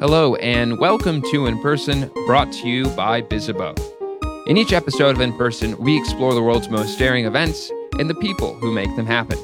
Hello, and welcome to In Person, brought to you by Bizzabo. In each episode of In Person, we explore the world's most daring events and the people who make them happen.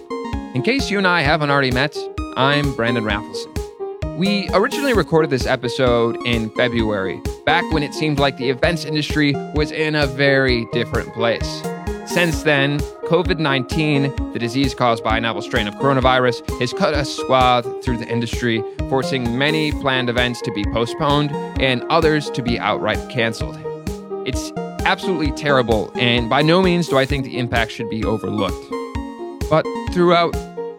In case you and I haven't already met, I'm Brandon Rafalson. We originally recorded this episode in February, back when it seemed like the events industry was in a very different place. Since then, COVID 19, the disease caused by a novel strain of coronavirus, has cut a swath through the industry, forcing many planned events to be postponed and others to be outright canceled. It's absolutely terrible, and by no means do I think the impact should be overlooked. But throughout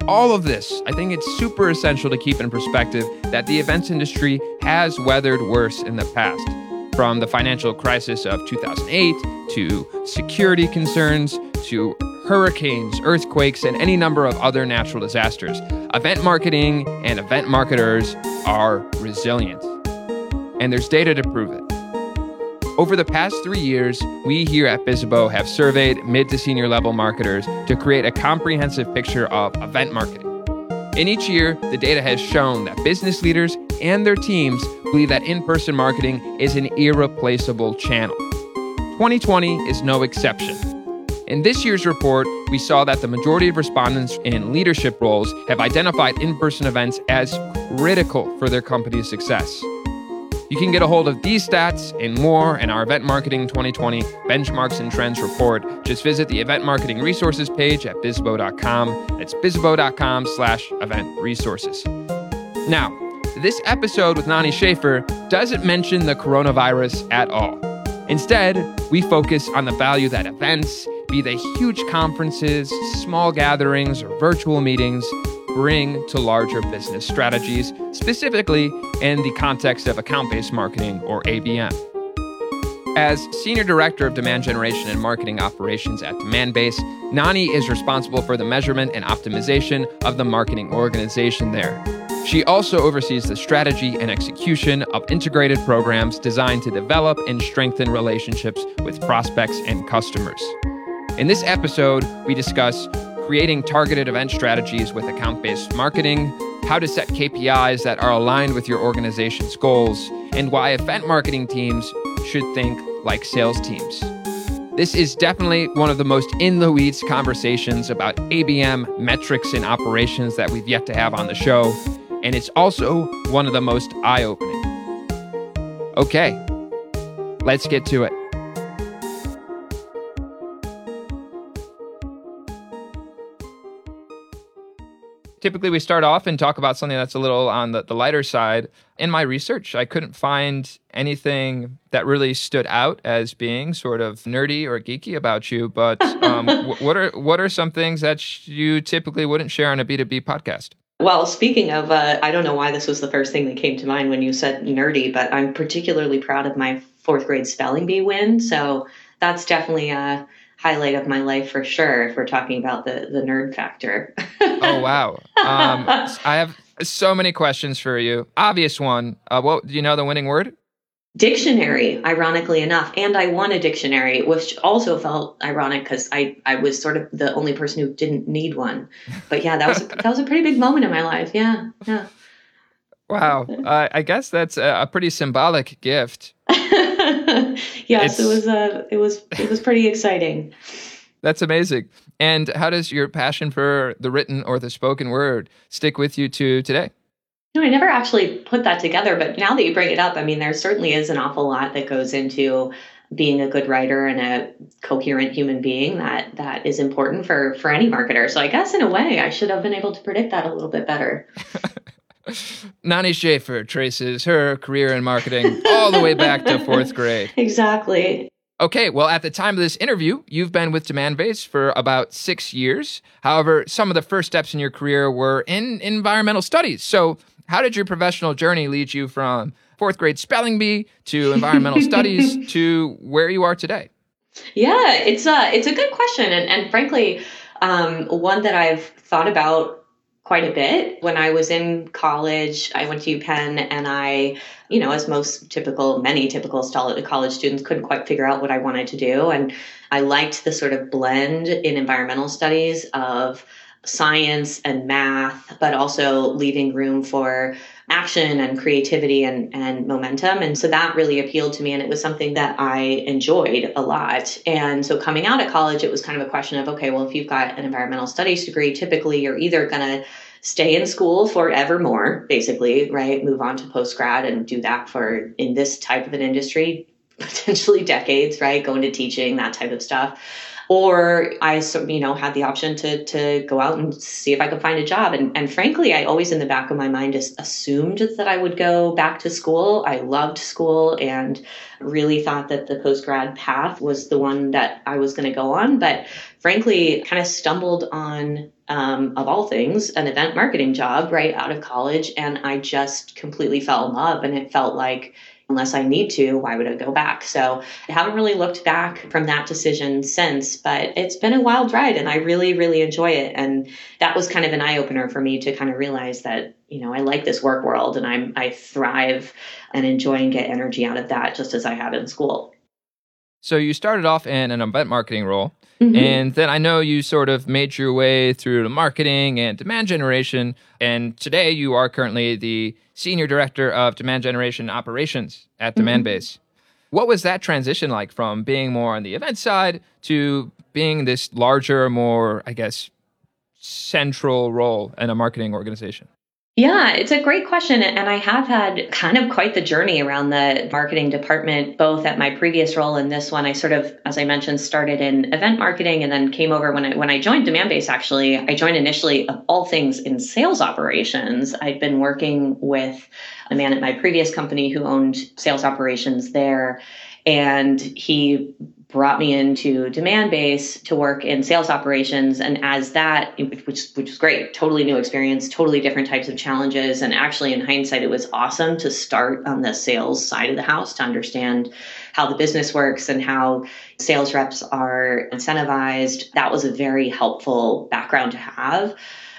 all of this, I think it's super essential to keep in perspective that the events industry has weathered worse in the past from the financial crisis of 2008 to security concerns to hurricanes, earthquakes, and any number of other natural disasters. Event marketing and event marketers are resilient. And there's data to prove it. Over the past three years, we here at Bizzabo have surveyed mid to senior level marketers to create a comprehensive picture of event marketing. In each year, the data has shown that business leaders and their teams believe that in person marketing is an irreplaceable channel. 2020 is no exception. In this year's report, we saw that the majority of respondents in leadership roles have identified in person events as critical for their company's success. You can get a hold of these stats and more in our Event Marketing 2020 Benchmarks and Trends report. Just visit the Event Marketing Resources page at bizzabo.com. That's bizzabo.com slash event resources. Now, this episode with Nani Schaefer doesn't mention the coronavirus at all. Instead, we focus on the value that events, be they huge conferences, small gatherings, or virtual meetings, bring to larger business strategies, specifically in the context of account based marketing or ABM. As Senior Director of Demand Generation and Marketing Operations at Demandbase, Nani is responsible for the measurement and optimization of the marketing organization there. She also oversees the strategy and execution of integrated programs designed to develop and strengthen relationships with prospects and customers. In this episode, we discuss creating targeted event strategies with account based marketing, how to set KPIs that are aligned with your organization's goals, and why event marketing teams should think like sales teams. This is definitely one of the most in the weeds conversations about ABM metrics and operations that we've yet to have on the show and it's also one of the most eye opening. Okay, let's get to it. Typically, we start off and talk about something that's a little on the, the lighter side. In my research, I couldn't find anything that really stood out as being sort of nerdy or geeky about you. But um, what are what are some things that you typically wouldn't share on a B two B podcast? Well, speaking of, uh, I don't know why this was the first thing that came to mind when you said nerdy, but I'm particularly proud of my fourth grade spelling bee win. So that's definitely a highlight of my life for sure. If we're talking about the the nerd factor. oh wow! Um, I have so many questions for you. Obvious one. Uh, what do you know the winning word? Dictionary ironically enough and i won a dictionary which also felt ironic because i i was sort of the only person who didn't need one. But yeah that was a, that was a pretty big moment in my life. Yeah yeah. Wow. Uh, i guess that's a, a pretty symbolic gift. Yes it's... it was uh it was it was pretty exciting. That's amazing. And how does your passion for the written or the spoken word stick with you to today no, I never actually put that together, but now that you bring it up, I mean, there certainly is an awful lot that goes into being a good writer and a coherent human being that that is important for for any marketer. So I guess in a way, I should have been able to predict that a little bit better. Nani Schaefer traces her career in marketing all the way back to fourth grade. Exactly. Okay, well, at the time of this interview, you've been with Demandbase for about six years. However, some of the first steps in your career were in environmental studies. So how did your professional journey lead you from fourth grade spelling bee to environmental studies to where you are today? Yeah, it's a it's a good question, and and frankly, um, one that I've thought about quite a bit. When I was in college, I went to UPenn, and I, you know, as most typical, many typical college students, couldn't quite figure out what I wanted to do, and I liked the sort of blend in environmental studies of science and math, but also leaving room for action and creativity and, and momentum. And so that really appealed to me. And it was something that I enjoyed a lot. And so coming out of college, it was kind of a question of okay, well, if you've got an environmental studies degree, typically you're either going to stay in school forevermore, basically, right? Move on to post grad and do that for in this type of an industry, potentially decades, right? Go into teaching, that type of stuff or I, you know, had the option to to go out and see if I could find a job. And, and frankly, I always in the back of my mind just assumed that I would go back to school. I loved school and really thought that the post grad path was the one that I was going to go on. But frankly, kind of stumbled on um, of all things, an event marketing job right out of college. And I just completely fell in love. And it felt like unless I need to, why would I go back? So I haven't really looked back from that decision since, but it's been a wild ride and I really, really enjoy it. And that was kind of an eye opener for me to kind of realize that, you know, I like this work world and I'm, I thrive and enjoy and get energy out of that just as I have in school. So you started off in an event marketing role. Mm-hmm. And then I know you sort of made your way through the marketing and demand generation. And today you are currently the senior director of demand generation operations at mm-hmm. Demandbase. What was that transition like from being more on the event side to being this larger, more, I guess, central role in a marketing organization? Yeah, it's a great question. And I have had kind of quite the journey around the marketing department, both at my previous role and this one. I sort of, as I mentioned, started in event marketing and then came over when I when I joined Demandbase actually, I joined initially of all things in sales operations. I'd been working with a man at my previous company who owned sales operations there. And he brought me into Demandbase to work in sales operations. And as that which which was great totally new experience totally different types of challenges. And actually in hindsight it was awesome to start on the sales side of the house to understand how the business works and how sales reps are incentivized. That was a very helpful background to have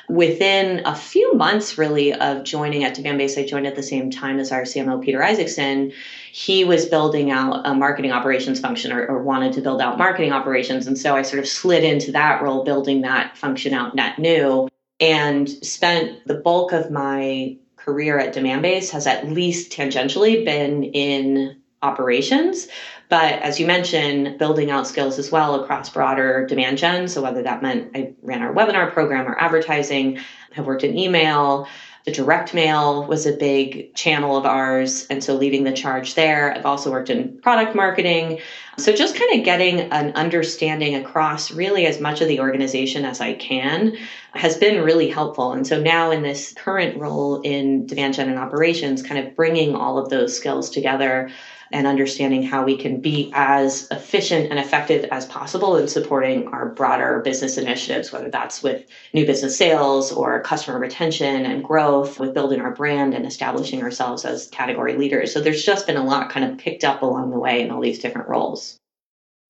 within a few months really of joining at Demandbase, I joined at the same time as our CMO Peter Isaacson. He was building out a marketing operations function or, or, wanted to build out marketing operations. And so I sort of slid into that role, building that function out net new and spent the bulk of my career at Demandbase has at least tangentially been in operations. But as you mentioned, building out skills as well across broader demand gen. So whether that meant I ran our webinar program or advertising, have worked in email, the direct mail was a big channel of ours. And so leading the charge there. I've also worked in product marketing. So just kind of getting an understanding across really as much of the organization as I can has been really helpful. And so now in this current role in demand gen and operations, kind of bringing all of those skills together and understanding how we can be as efficient and effective as possible in supporting our broader business initiatives, whether that's with new business sales or customer retention and growth, with building our brand and establishing ourselves as category leaders. So there's just been a lot kind of picked up along the way in all these different roles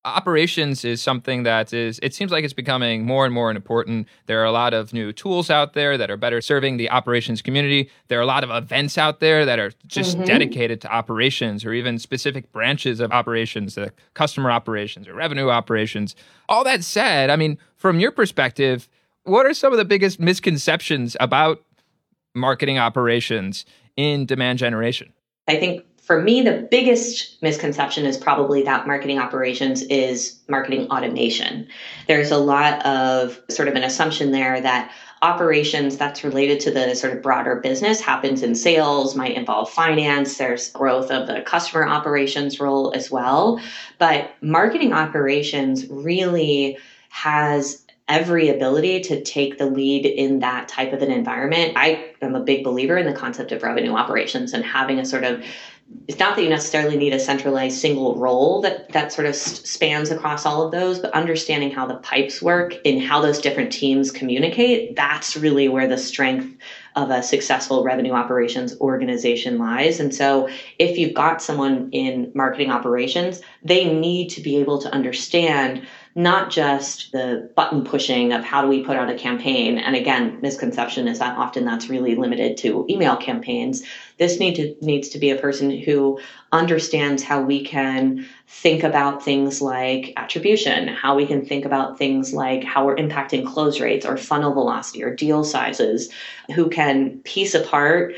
operations is something that is it seems like it's becoming more and more important. There are a lot of new tools out there that are better serving the operations community. There are a lot of events out there that are just mm-hmm. dedicated to operations or even specific branches of operations the customer operations or revenue operations. All that said i mean from your perspective what are some of the biggest misconceptions about marketing operations in demand generation? I think for me, the biggest misconception is probably that marketing operations is marketing automation. There's a lot of sort of an assumption there that operations that's related to the sort of broader business happens in sales, might involve finance, there's growth of the customer operations role as well. But marketing operations really has every ability to take the lead in that type of an environment. I am a big believer in the concept of revenue operations and having a sort of it's not that you necessarily need a centralized single role that that sort of spans across all of those but understanding how the pipes work and how those different teams communicate that's really where the strength of a successful revenue operations organization lies. And so if you've got someone in marketing operations they need to be able to understand not just the button pushing of how do we put out a campaign. And again, misconception is that often that's really limited to email campaigns. This need to, needs to be a person who understands how we can think about things like attribution, how we can think about things like how we're impacting close rates or funnel velocity or deal sizes, who can piece apart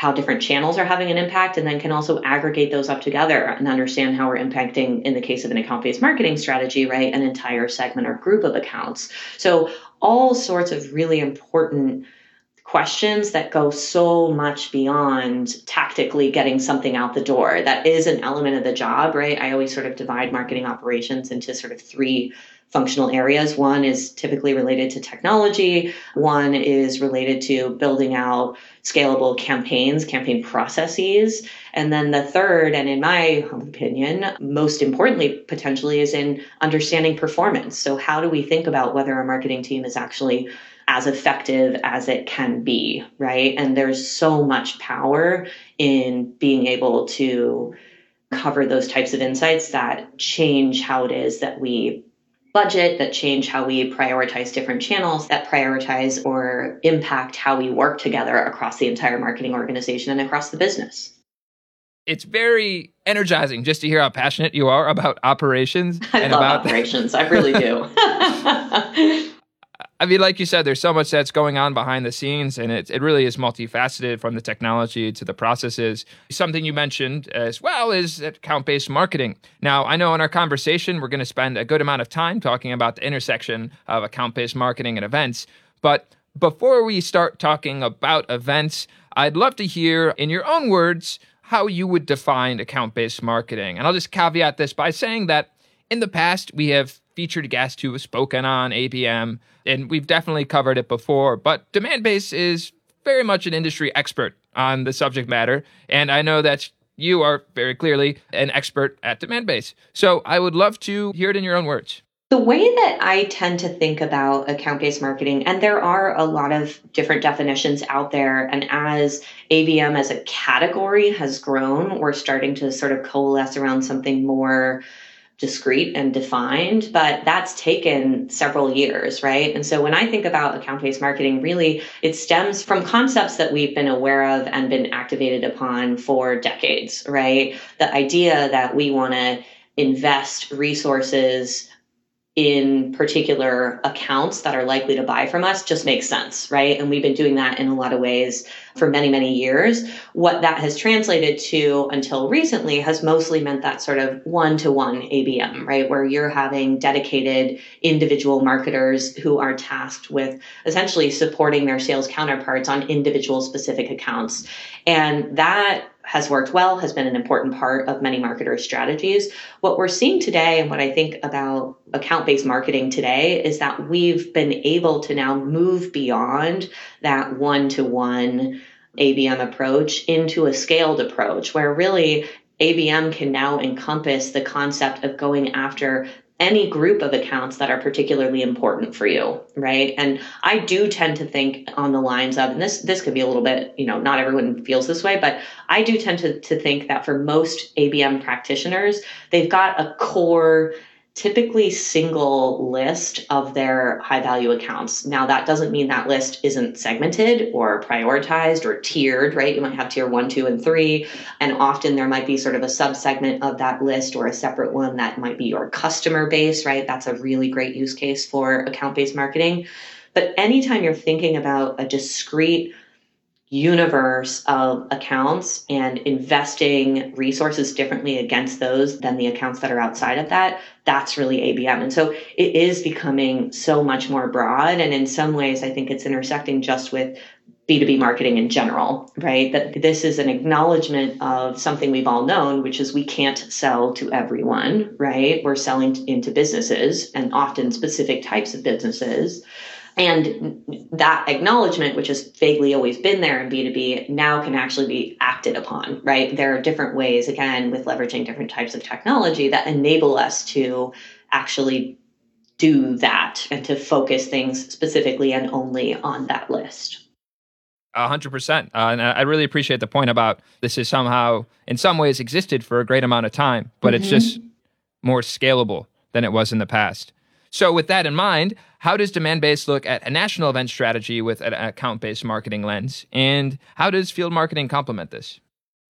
how different channels are having an impact and then can also aggregate those up together and understand how we're impacting in the case of an account-based marketing strategy right an entire segment or group of accounts. So all sorts of really important questions that go so much beyond tactically getting something out the door. That is an element of the job right? I always sort of divide marketing operations into sort of three functional areas. One is typically related to technology, one is related to building out scalable campaigns, campaign processes. And then the third, and in my opinion, most importantly, potentially, is in understanding performance. So, how do we think about whether our marketing team is actually as effective as it can be, right? And there's so much power in being able to cover those types of insights that change how it is that we budget, that change how we prioritize different channels, that prioritize or impact how we work together across the entire marketing organization and across the business. It's very energizing just to hear how passionate you are about operations. I love about operations. I really do. I mean, like you said, there's so much that's going on behind the scenes, and it, it really is multifaceted from the technology to the processes. Something you mentioned as well is account based marketing. Now, I know in our conversation, we're going to spend a good amount of time talking about the intersection of account based marketing and events. But before we start talking about events, I'd love to hear, in your own words, how you would define account based marketing. And I'll just caveat this by saying that in the past, we have featured guests who have spoken on ABM, and we've definitely covered it before. But Demandbase is very much an industry expert on the subject matter, and I know that you are very clearly an expert at Demandbase. So I would love to hear it in your own words. The way that I tend to think about account based marketing, and there are a lot of different definitions out there, and as ABM as a category has grown, we're starting to sort of coalesce around something more discrete and defined, but that's taken several years, right? And so when I think about account based marketing, really it stems from concepts that we've been aware of and been activated upon for decades, right? The idea that we want to invest resources in particular accounts that are likely to buy from us just makes sense, right? And we've been doing that in a lot of ways for many, many years. What that has translated to until recently has mostly meant that sort of one to one ABM, right? Where you're having dedicated individual marketers who are tasked with essentially supporting their sales counterparts on individual specific accounts. And that has worked well, has been an important part of many marketers' strategies. What we're seeing today, and what I think about account based marketing today, is that we've been able to now move beyond that one to one ABM approach into a scaled approach where really ABM can now encompass the concept of going after any group of accounts that are particularly important for you, right? And I do tend to think on the lines of, and this this could be a little bit, you know, not everyone feels this way, but I do tend to, to think that for most ABM practitioners, they've got a core typically single list of their high value accounts. Now, that doesn't mean that list isn't segmented or prioritized or tiered, right? You might have tier one, two, and three. And often there might be sort of a subsegment of that list or a separate one that might be your customer base, right? That's a really great use case for account based marketing. But anytime you're thinking about a discrete universe of accounts and investing resources differently against those than the accounts that are outside of that, that's really ABM. And so it is becoming so much more broad. And in some ways, I think it's intersecting just with B2B marketing in general, right? That this is an acknowledgement of something we've all known, which is we can't sell to everyone, right? We're selling into businesses and often specific types of businesses. And that acknowledgement, which has vaguely always been there in B2B, now can actually be acted upon, right? There are different ways, again, with leveraging different types of technology that enable us to actually do that and to focus things specifically and only on that list. A hundred percent. Uh, and I really appreciate the point about this is somehow, in some ways, existed for a great amount of time, but mm-hmm. it's just more scalable than it was in the past. So, with that in mind, how does Demandbase look at a national event strategy with an account based marketing lens? And how does field marketing complement this?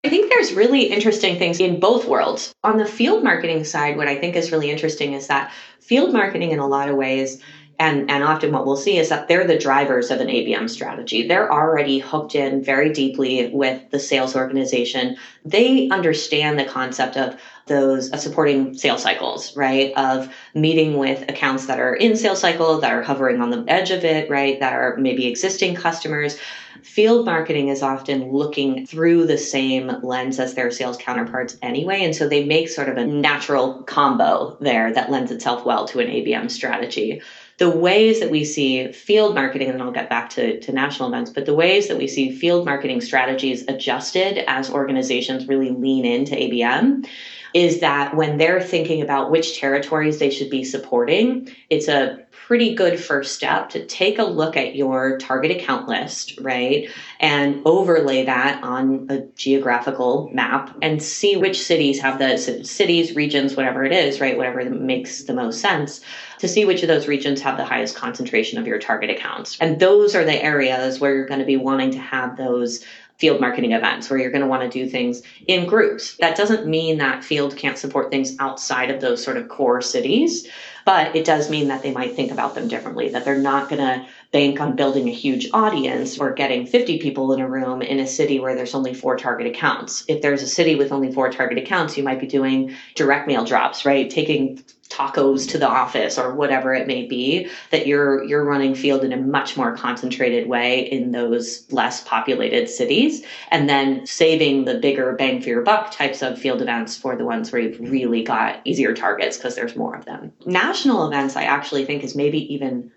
I think there's really interesting things in both worlds. On the field marketing side, what I think is really interesting is that field marketing, in a lot of ways, And, and often what we'll see is that they're the drivers of an ABM strategy. They're already hooked in very deeply with the sales organization. They understand the concept of those uh, supporting sales cycles, right? Of meeting with accounts that are in sales cycle, that are hovering on the edge of it, right? That are maybe existing customers. Field marketing is often looking through the same lens as their sales counterparts anyway. And so they make sort of a natural combo there that lends itself well to an ABM strategy the ways that we see field marketing, and then I'll get back to, to national events, but the ways that we see field marketing strategies adjusted as organizations really lean into ABM is that when they're thinking about which territories they should be supporting, it's a pretty good first step to take a look at your target account list, right? And overlay that on a geographical map and see which cities have the cities, regions, whatever it is, right? Whatever makes the most sense to see which of those regions have the highest concentration of your target accounts. And those are the areas where you're going to be wanting to have those field marketing events where you're going to want to do things in groups. That doesn't mean that field can't support things outside of those sort of core cities, but it does mean that they might think about them differently, that they're not going to bank on building a huge audience or getting 50 people in a room in a city where there's only four target accounts. If there's a city with only four target accounts, you might be doing direct mail drops, right? Taking tacos to the office or whatever it may be that you're you're running field in a much more concentrated way in those less populated cities and then saving the bigger bang for your buck types of field events for the ones where you've really got easier targets because there's more of them national events i actually think is maybe even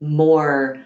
more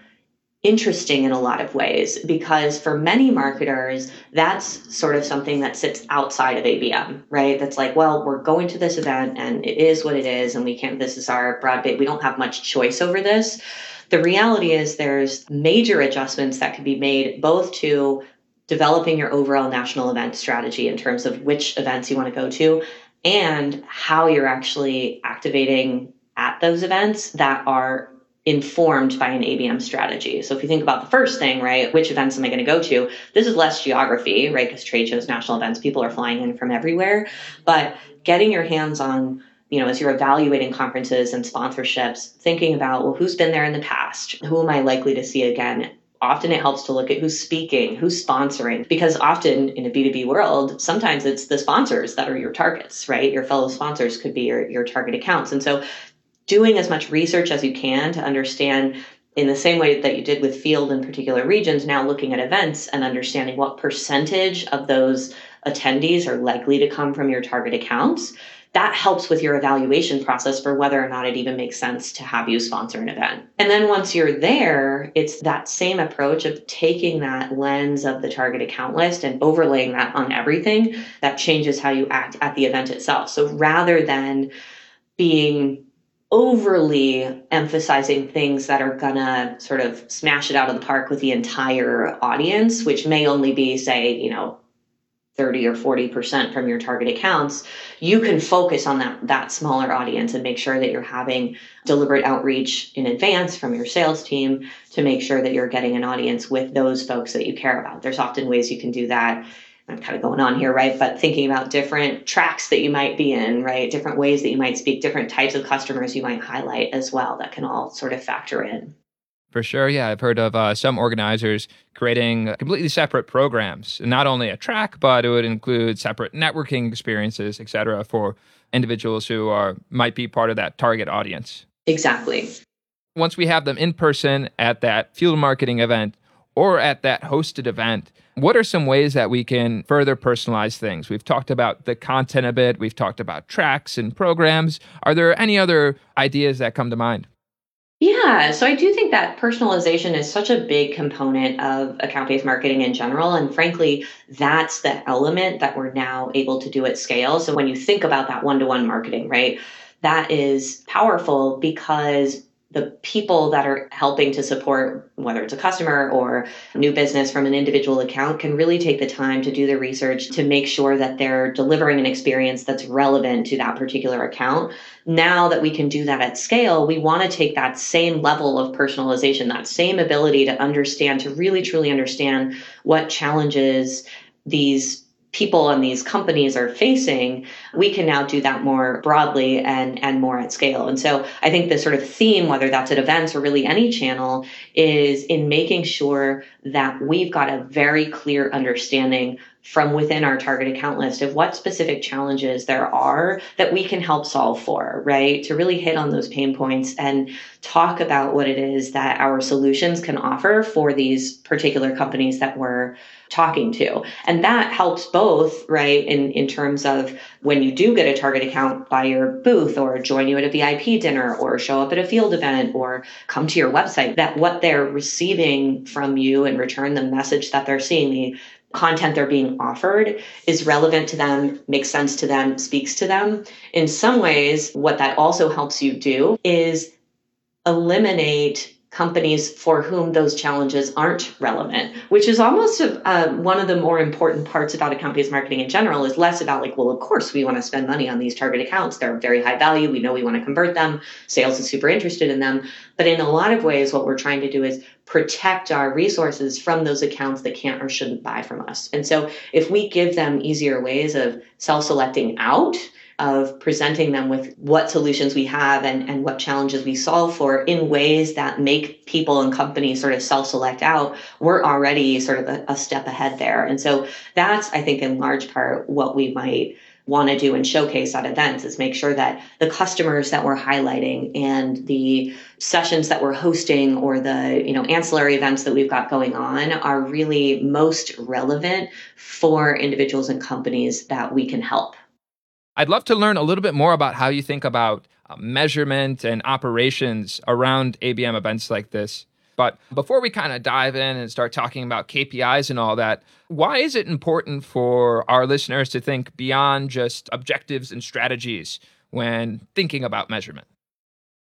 interesting in a lot of ways because for many marketers that's sort of something that sits outside of ABM right? That's like well we're going to this event and it is what it is and we can't this is our broad base we don't have much choice over this. The reality is there's major adjustments that can be made both to developing your overall national event strategy in terms of which events you want to go to and how you're actually activating at those events that are informed by an ABM strategy. So if you think about the first thing, right, which events am I going to go to? This is less geography, right? Because trade shows, national events, people are flying in from everywhere. But getting your hands on you know, as you're evaluating conferences and sponsorships, thinking about, well, who's been there in the past? Who am I likely to see again? Often it helps to look at who's speaking, who's sponsoring, because often in a B2B world, sometimes it's the sponsors that are your targets, right? Your fellow sponsors could be your, your target accounts. And so doing as much research as you can to understand in the same way that you did with field in particular regions, now looking at events and understanding what percentage of those attendees are likely to come from your target accounts. That helps with your evaluation process for whether or not it even makes sense to have you sponsor an event. And then once you're there, it's that same approach of taking that lens of the target account list and overlaying that on everything that changes how you act at the event itself. So rather than being overly emphasizing things that are gonna sort of smash it out of the park with the entire audience, which may only be, say, you know, 30 or 40% from your target accounts, you can focus on that, that smaller audience and make sure that you're having deliberate outreach in advance from your sales team to make sure that you're getting an audience with those folks that you care about. There's often ways you can do that I'm kind of going on here, right? But thinking about different tracks that you might be in, right? Different ways that you might speak, different types of customers you might highlight as well that can all sort of factor in. For sure, yeah. I've heard of uh, some organizers creating completely separate programs, not only a track, but it would include separate networking experiences, et cetera, for individuals who are might be part of that target audience. Exactly. Once we have them in person at that field marketing event or at that hosted event, what are some ways that we can further personalize things? We've talked about the content a bit, we've talked about tracks and programs. Are there any other ideas that come to mind? Yeah, so I do think that personalization is such a big component of account based marketing in general. And frankly, that's the element that we're now able to do at scale. So when you think about that one to one marketing, right, that is powerful because the people that are helping to support, whether it's a customer or new business from an individual account, can really take the time to do the research to make sure that they're delivering an experience that's relevant to that particular account. Now that we can do that at scale, we want to take that same level of personalization, that same ability to understand, to really truly understand what challenges these people and these companies are facing, we can now do that more broadly and, and more at scale. And so I think the sort of theme, whether that's at events or really any channel, is in making sure that we've got a very clear understanding from within our target account list of what specific challenges there are that we can help solve for, right? To really hit on those pain points and talk about what it is that our solutions can offer for these particular companies that we're talking to. And that helps both, right, in, in terms of when you do get a target account by your booth or join you at a VIP dinner or show up at a field event or come to your website, that what they're receiving from you in return, the message that they're seeing, the content they're being offered is relevant to them, makes sense to them, speaks to them. In some ways, what that also helps you do is eliminate companies for whom those challenges aren't relevant, which is almost a, uh, one of the more important parts about account-based marketing in general is less about like, well, of course we want to spend money on these target accounts. They're very high value. We know we want to convert them. Sales is super interested in them. But in a lot of ways, what we're trying to do is protect our resources from those accounts that can't or shouldn't buy from us. And so if we give them easier ways of self-selecting out, of presenting them with what solutions we have and, and what challenges we solve for in ways that make people and companies sort of self-select out, we're already sort of a, a step ahead there. And so that's, I think, in large part what we might want to do and showcase at events is make sure that the customers that we're highlighting and the sessions that we're hosting or the you know ancillary events that we've got going on are really most relevant for individuals and companies that we can help I'd love to learn a little bit more about how you think about uh, measurement and operations around ABM events like this. But before we kind of dive in and start talking about KPIs and all that, why is it important for our listeners to think beyond just objectives and strategies when thinking about measurement?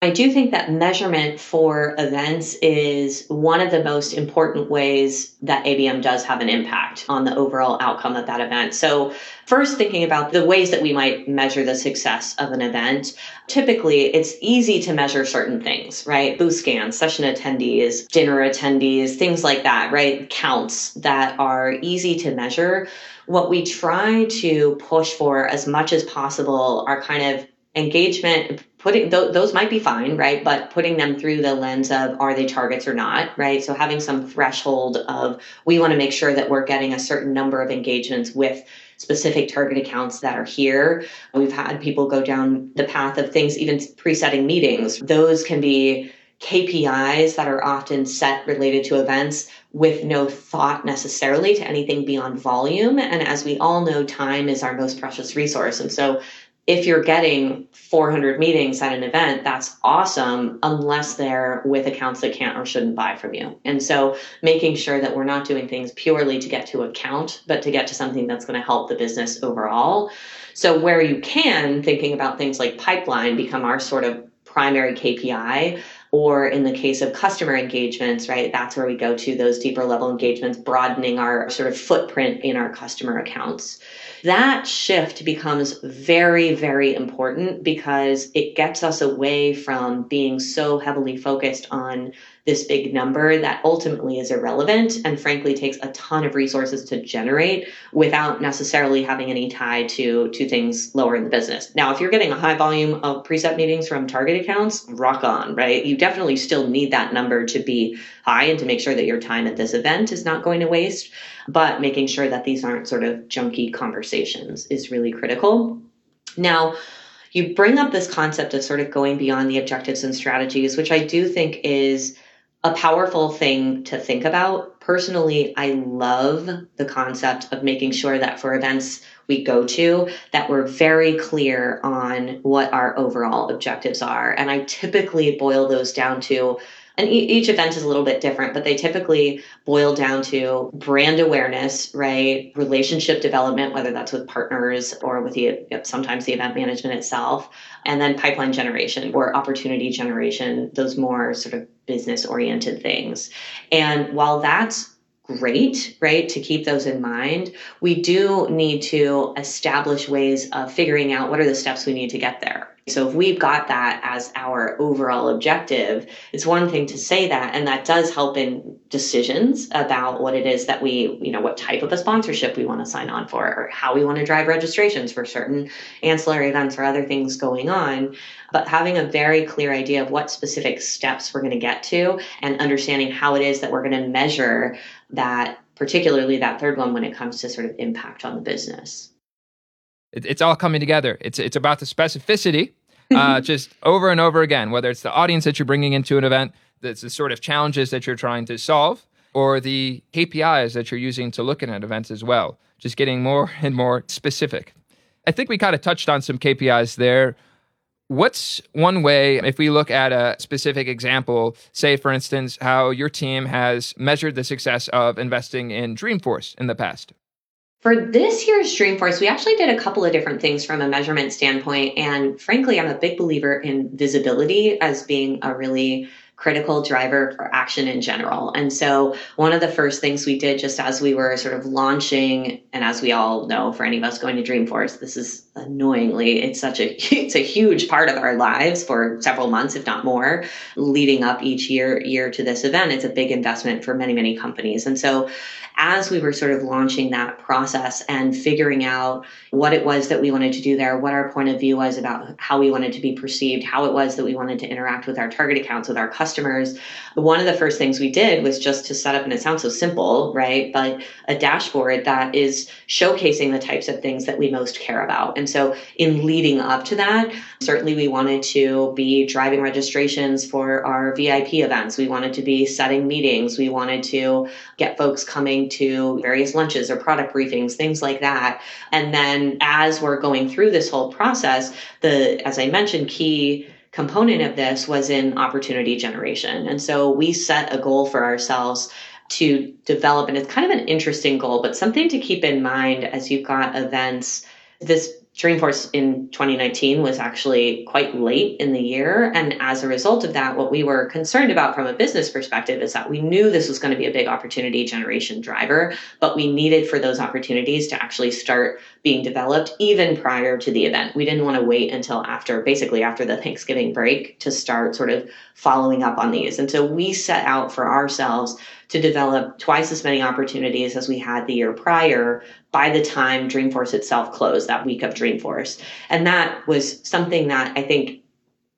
I do think that measurement for events is one of the most important ways that ABM does have an impact on the overall outcome of that event. So, first, thinking about the ways that we might measure the success of an event, typically it's easy to measure certain things, right? Booth scans, session attendees, dinner attendees, things like that, right? Counts that are easy to measure. What we try to push for as much as possible are kind of engagement putting th- those might be fine right but putting them through the lens of are they targets or not right so having some threshold of we want to make sure that we're getting a certain number of engagements with specific target accounts that are here we've had people go down the path of things even pre-setting meetings those can be KPIs that are often set related to events with no thought necessarily to anything beyond volume. And as we all know, time is our most precious resource. And so if you're getting 400 meetings at an event, that's awesome, unless they're with accounts that can't or shouldn't buy from you. And so making sure that we're not doing things purely to get to account, but to get to something that's going to help the business overall. So where you can, thinking about things like pipeline become our sort of primary KPI or in the case of customer engagements, right, that's where we go to those deeper level engagements, broadening our sort of footprint in our customer accounts. That shift becomes very, very important because it gets us away from being so heavily focused on this big number that ultimately is irrelevant and frankly takes a ton of resources to generate without necessarily having any tie to to things lower in the business. Now, if you're getting a high volume of preset meetings from target accounts, rock on, right? You definitely still need that number to be high and to make sure that your time at this event is not going to waste, but making sure that these aren't sort of junky conversations is really critical. Now, you bring up this concept of sort of going beyond the objectives and strategies, which I do think is a powerful thing to think about. Personally, I love the concept of making sure that for events we go to that we're very clear on what our overall objectives are. And I typically boil those down to and each event is a little bit different, but they typically boil down to brand awareness, right? Relationship development, whether that's with partners or with the sometimes the event management itself, and then pipeline generation or opportunity generation, those more sort of business oriented things. And while that's great, right, to keep those in mind, we do need to establish ways of figuring out what are the steps we need to get there. So if we've got that as our overall objective, it's one thing to say that, and that does help in decisions about what it is that we, you know, what type of a sponsorship we want to sign on for, or how we want to drive registrations for certain ancillary events or other things going on. But having a very clear idea of what specific steps we're going to get to and understanding how it is that we're going to measure that, particularly that third one when it comes to sort of impact on the business it's all coming together. It's it's about the specificity, uh, just over and over again. Whether it's the audience that you're bringing into an event, that's the sort of challenges that you're trying to solve, or the KPIs that you're using to look at events as well. Just getting more and more specific. I think we kind of touched on some KPIs there. What's one way, if we look at a specific example, say, for instance, how your team has measured the success of investing in Dreamforce in the past? For this year's Dreamforce, we actually did a couple of different things from a measurement standpoint. And frankly, I'm a big believer in visibility as being a really critical driver for action in general. And so, one of the first things we did just as we were sort of launching, and as we all know, for any of us going to Dreamforce, this is annoyingly, it's such a it's a huge part of our lives for several months, if not more, leading up each year year to this event. It's a big investment for many many companies, and so as we were sort of launching that process and figuring out what it was that we wanted to do there, what our point of view was about how we wanted to be perceived, how it was that we wanted to interact with our target accounts, with our customers customers, one of the first things we did was just to set up, and it sounds so simple, right? But a dashboard that is showcasing the types of things that we most care about. And so, in leading up to that, certainly we wanted to be driving registrations for our VIP events. We wanted to be setting meetings. We wanted to get folks coming to various lunches or product briefings, things like that. And then, as we're going through this whole process, the, as I mentioned, key component of this was in opportunity generation. And so we set a goal for ourselves to develop, and it's kind of an interesting goal, but something to keep in mind as you've got events. This Dreamforce in 2019 was actually quite late in the year. And as a result of that, what we were concerned about from a business perspective is that we knew this was going to be a big opportunity generation driver, but we needed for those opportunities to actually start being developed even prior to the event. We didn't want to wait until after, basically after the Thanksgiving break, to start sort of following up on these. And so we set out for ourselves to develop twice as many opportunities as we had the year prior by the time Dreamforce itself closed that week of Dreamforce. And that was something that I think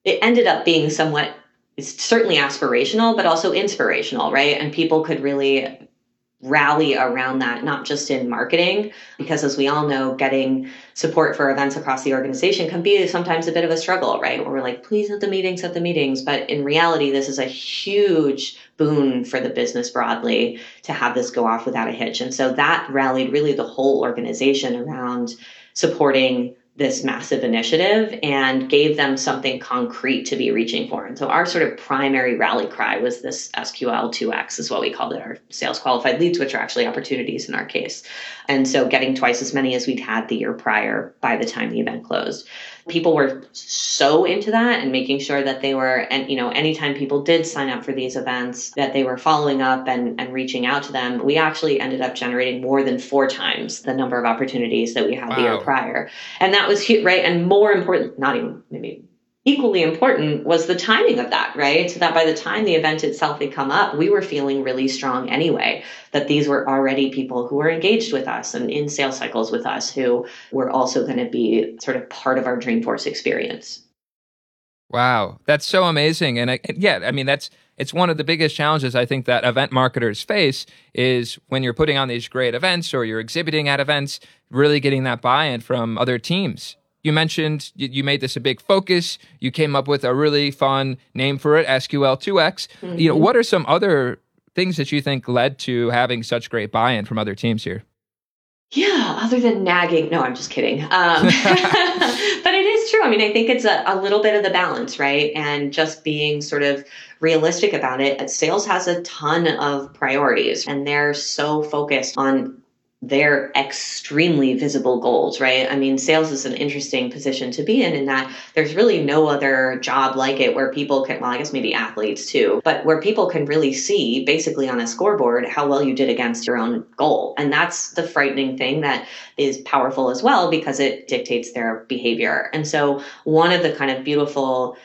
it ended up being somewhat it's certainly aspirational, but also inspirational, right? And people could really rally around that, not just in marketing, because as we all know, getting support for events across the organization can be sometimes a bit of a struggle, right? Where we're like, please at the meetings, at the meetings. But in reality, this is a huge boon for the business broadly to have this go off without a hitch. And so that rallied really the whole organization around supporting this massive initiative and gave them something concrete to be reaching for. And so our sort of primary rally cry was this SQL 2X is what we called it, our sales qualified leads, which are actually opportunities in our case. And so getting twice as many as we'd had the year prior by the time the event closed people were so into that and making sure that they were and you know anytime people did sign up for these events that they were following up and, and reaching out to them we actually ended up generating more than four times the number of opportunities that we had wow. the year prior and that was right and more important not even maybe equally important was the timing of that, right? So that by the time the event itself had come up, we were feeling really strong anyway, that these were already people who were engaged with us and in sales cycles with us who were also going to be sort of part of our Dreamforce experience. Wow, that's so amazing. And I, yeah, I mean, that's it's one of the biggest challenges I think that event marketers face is when you're putting on these great events or you're exhibiting at events, really getting that buy-in from other teams you mentioned you made this a big focus. You came up with a really fun name for it, SQL2X. Mm-hmm. You know, what are some other things that you think led to having such great buy-in from other teams here? Yeah, other than nagging. No, I'm just kidding. Um, but it is true. I mean, I think it's a, a little bit of the balance, right? And just being sort of realistic about it. Sales has a ton of priorities and they're so focused on their extremely visible goals, right? I mean, sales is an interesting position to be in, in that there's really no other job like it where people can, well, I guess maybe athletes too, but where people can really see basically on a scoreboard how well you did against your own goal. And that's the frightening thing that is powerful as well because it dictates their behavior. And so, one of the kind of beautiful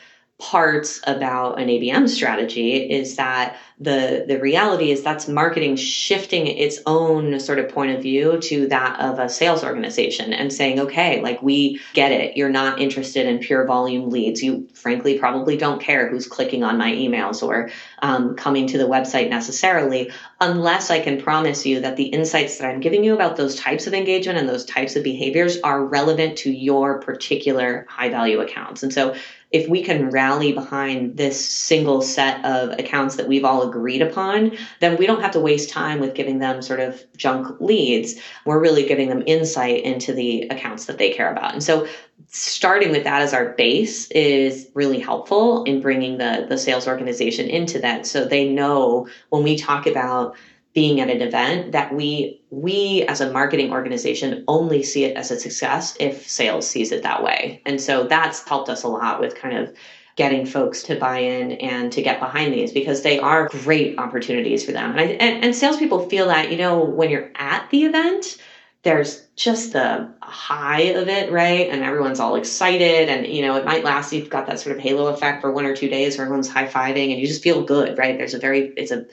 parts about an ABM strategy is that the the reality is that's marketing shifting its own sort of point of view to that of a sales organization and saying okay like we get it. You're not interested in pure volume leads. You frankly probably don't care who's clicking on my emails or um, coming to the website necessarily unless i can promise you that the insights that i'm giving you about those types of engagement and those types of behaviors are relevant to your particular high value accounts. And so if we can rally behind this single set of accounts that we've all agreed upon, then we don't have to waste time with giving them sort of junk leads. We're really giving them insight into the accounts that they care about. And so starting with that as our base is really helpful in bringing the, the sales organization into that so they know when we talk about being at an event that we we as a marketing organization only see it as a success if sales sees it that way and so that's helped us a lot with kind of getting folks to buy in and to get behind these because they are great opportunities for them and, I, and, and salespeople feel that you know when you're at the event there's just the high of it, right? And everyone's all excited. And, you know, it might last, you've got that sort of halo effect for one or two days where everyone's high fiving and you just feel good, right? There's a very, it's a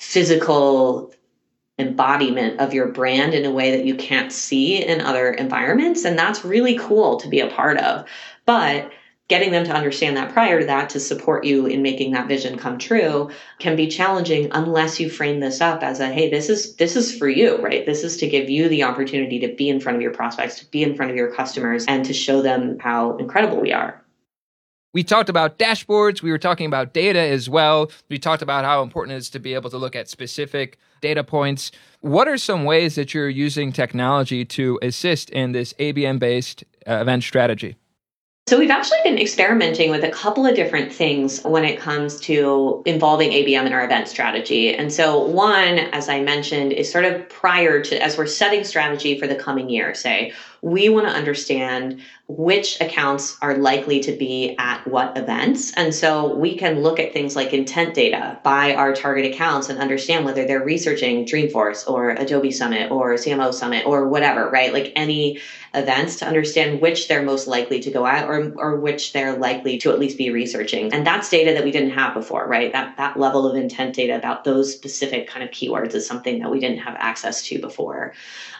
physical embodiment of your brand in a way that you can't see in other environments. And that's really cool to be a part of. But getting them to understand that prior to that to support you in making that vision come true can be challenging unless you frame this up as a hey this is this is for you right this is to give you the opportunity to be in front of your prospects to be in front of your customers and to show them how incredible we are we talked about dashboards. We were talking about data as well. We talked about how important it is to be able to look at specific data points. What are some ways that you're using technology to assist in this ABM based uh, event strategy? So, we've actually been experimenting with a couple of different things when it comes to involving ABM in our event strategy. And so, one, as I mentioned, is sort of prior to, as we're setting strategy for the coming year, say, we want to understand which accounts are likely to be at what events. And so we can look at things like intent data by our target accounts and understand whether they're researching Dreamforce or Adobe Summit or CMO Summit or whatever, right? Like any events to understand which they're most likely to go at or, or which they're likely to at least be researching. And that's data that we didn't have before, right? That, that level of intent data about those specific kind of keywords is something that we didn't have access to before.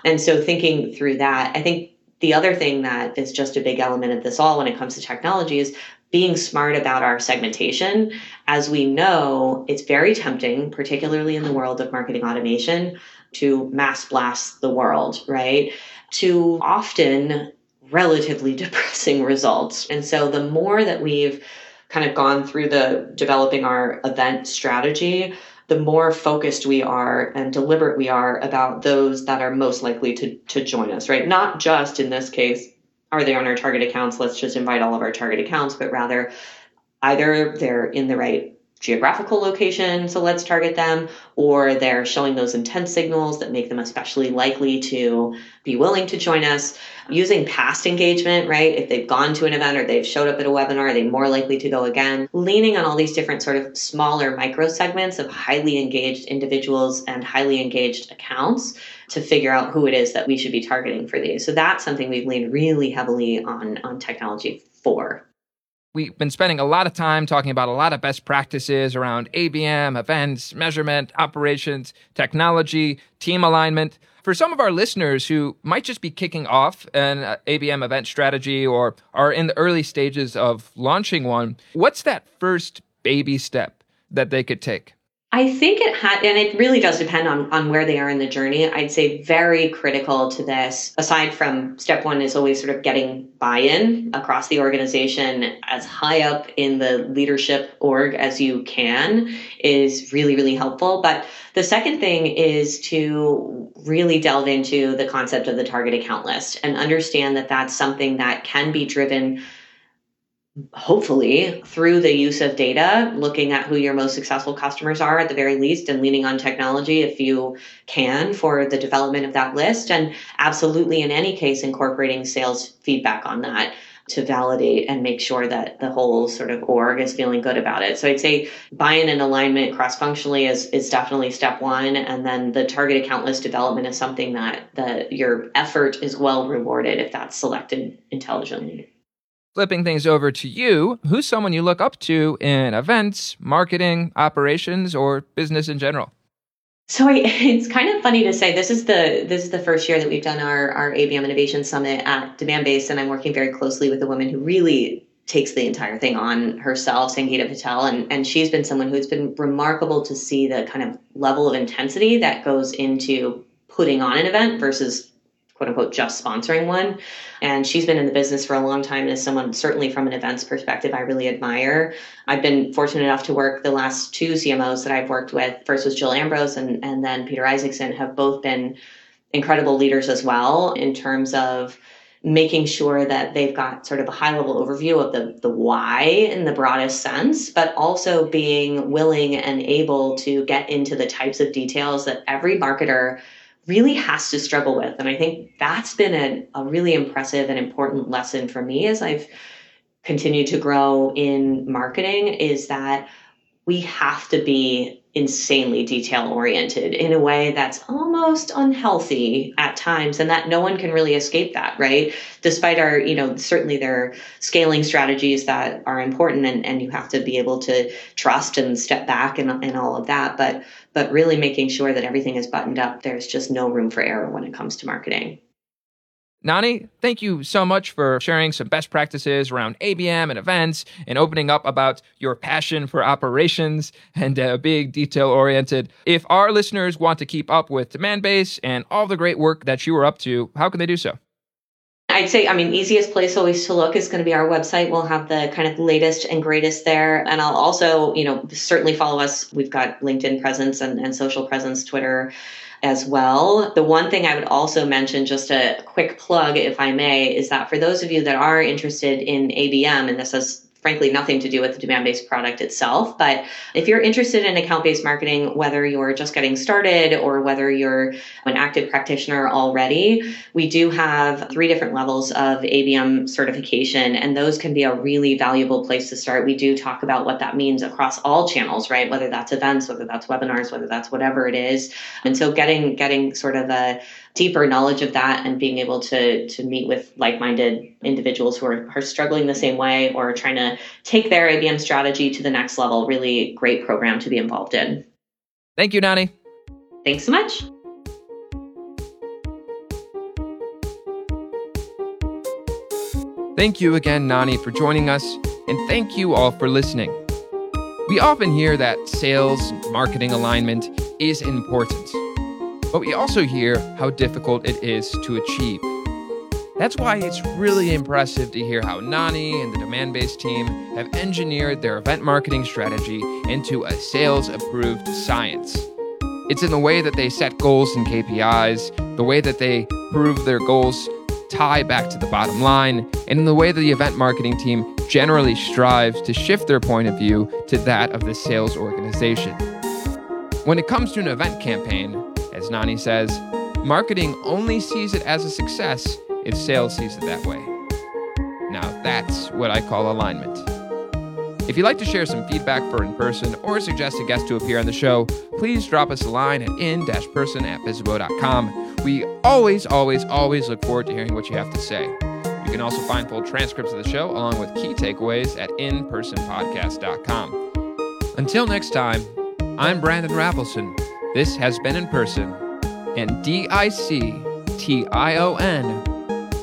And so thinking through that, I think the other thing that is just a big element of this all when it comes to technology is being smart about our segmentation. As we know, it's very tempting, particularly in the world of marketing automation, to mass blast the world, right? To often relatively depressing results. And so the more that we've kind of gone through the developing our event strategy, the more focused we are and deliberate we are about those that are most likely to, to join us, right? Not just in this case, are they on our target accounts? Let's just invite all of our target accounts, but rather either they're in the right geographical location, so let's target them, or they're showing those intent signals that make them especially likely to be willing to join us. Using past engagement, right? If they've gone to an event or they've showed up at a webinar, are they more likely to go again? Leaning on all these different sort of smaller micro segments of highly engaged individuals and highly engaged accounts to figure out who it is that we should be targeting for these. So that's something we've leaned really heavily on on technology for we've been spending a lot of time talking about a lot of best practices around ABM, events, measurement, operations, technology, team alignment. For some of our listeners who might just be kicking off an uh, ABM event strategy or are in the early stages of launching one, what's that first baby step that they could take? I think it had, and it really does depend on, on where they are in the journey. I'd say very critical to this, aside from step one is always sort of getting buy in across the organization as high up in the leadership org as you can is really, really helpful. But the second thing is to really delve into the concept of the target account list and understand that that's something that can be driven hopefully through the use of data, looking at who your most successful customers are at the very least and leaning on technology if you can for the development of that list. And absolutely, in any case, incorporating sales feedback on that to validate and make sure that the whole sort of org is feeling good about it. So I'd say buy-in and alignment cross-functionally is, is definitely step one. And then the target account list development is something that the, your effort is well rewarded if that's selected intelligently. Flipping things over to you, who's someone you look up to in events, marketing, operations, or business in general? So I, it's kind of funny to say this is the this is the first year that we've done our our ABM Innovation Summit at Demandbase, and I'm working very closely with a woman who really takes the entire thing on herself, Sangeeta Patel, and and she's been someone who's been remarkable to see the kind of level of intensity that goes into putting on an event versus quote unquote just sponsoring one. And she's been in the business for a long time and is someone certainly from an events perspective I really admire. I've been fortunate enough to work the last two CMOs that I've worked with. First was Jill Ambrose and, and then Peter Isaacson have both been incredible leaders as well in terms of making sure that they've got sort of a high level overview of the, the why in the broadest sense, but also being willing and able to get into the types of details that every marketer really has to struggle with. And I think that's been a, a really impressive and important lesson for me as I've continued to grow in marketing is that we have to be insanely detail oriented in a way that's almost unhealthy at times and that no one can really escape that right despite our you know certainly there are scaling strategies that are important and, and you have to be able to trust and step back and, and all of that but but really making sure that everything is buttoned up there's just no room for error when it comes to marketing Nani, thank you so much for sharing some best practices around ABM and events and opening up about your passion for operations and uh, being detail oriented. If our listeners want to keep up with Demandbase and all the great work that you are up to, how can they do so? I'd say, I mean, easiest place always to look is going to be our website. We'll have the kind of latest and greatest there. And I'll also, you know, certainly follow us. We've got LinkedIn presence and, and social presence, Twitter as well. The one thing I would also mention, just a quick plug, if I may, is that for those of you that are interested in ABM, and this is frankly nothing to do with the Demandbase product itself. But if you're interested in account based marketing, whether you're just getting started or whether you're an active practitioner already, we do have three different levels of ABM certification, and those can be a really valuable place to start. We do talk about what that means across all channels, right? Whether that's events, whether that's webinars, whether that's whatever it is. And so getting getting sort of a deeper knowledge of that and being able to to meet with like-minded individuals who are, are struggling the same way or trying to take their ABM strategy to the next level. Really great program to be involved in. Thank you, Nani. Thanks so much. Thank you again, Nani, for joining us, and thank you all for listening. We often hear that sales marketing alignment is important but we also hear how difficult it is to achieve. That's why it's really impressive to hear how Nani and the Demandbase team have engineered their event marketing strategy into a sales approved science. It's in the way that they set goals and KPIs, the way that they prove their goals tie back to the bottom line, and in the way that the event marketing team generally strives to shift their point of view to that of the sales organization. When it comes to an event campaign, as Nani says, marketing only sees it as a success if sales sees it that way. Now, that's what I call alignment. If you'd like to share some feedback for in person or suggest a guest to appear on the show, please drop us a line at in person at bizzabo.com. We always, always, always look forward to hearing what you have to say. You can also find full transcripts of the show along with key takeaways at inpersonpodcast.com. Until next time, I'm Brandon Rafalson. This has been in person, and D I C T I O N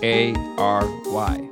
A R Y.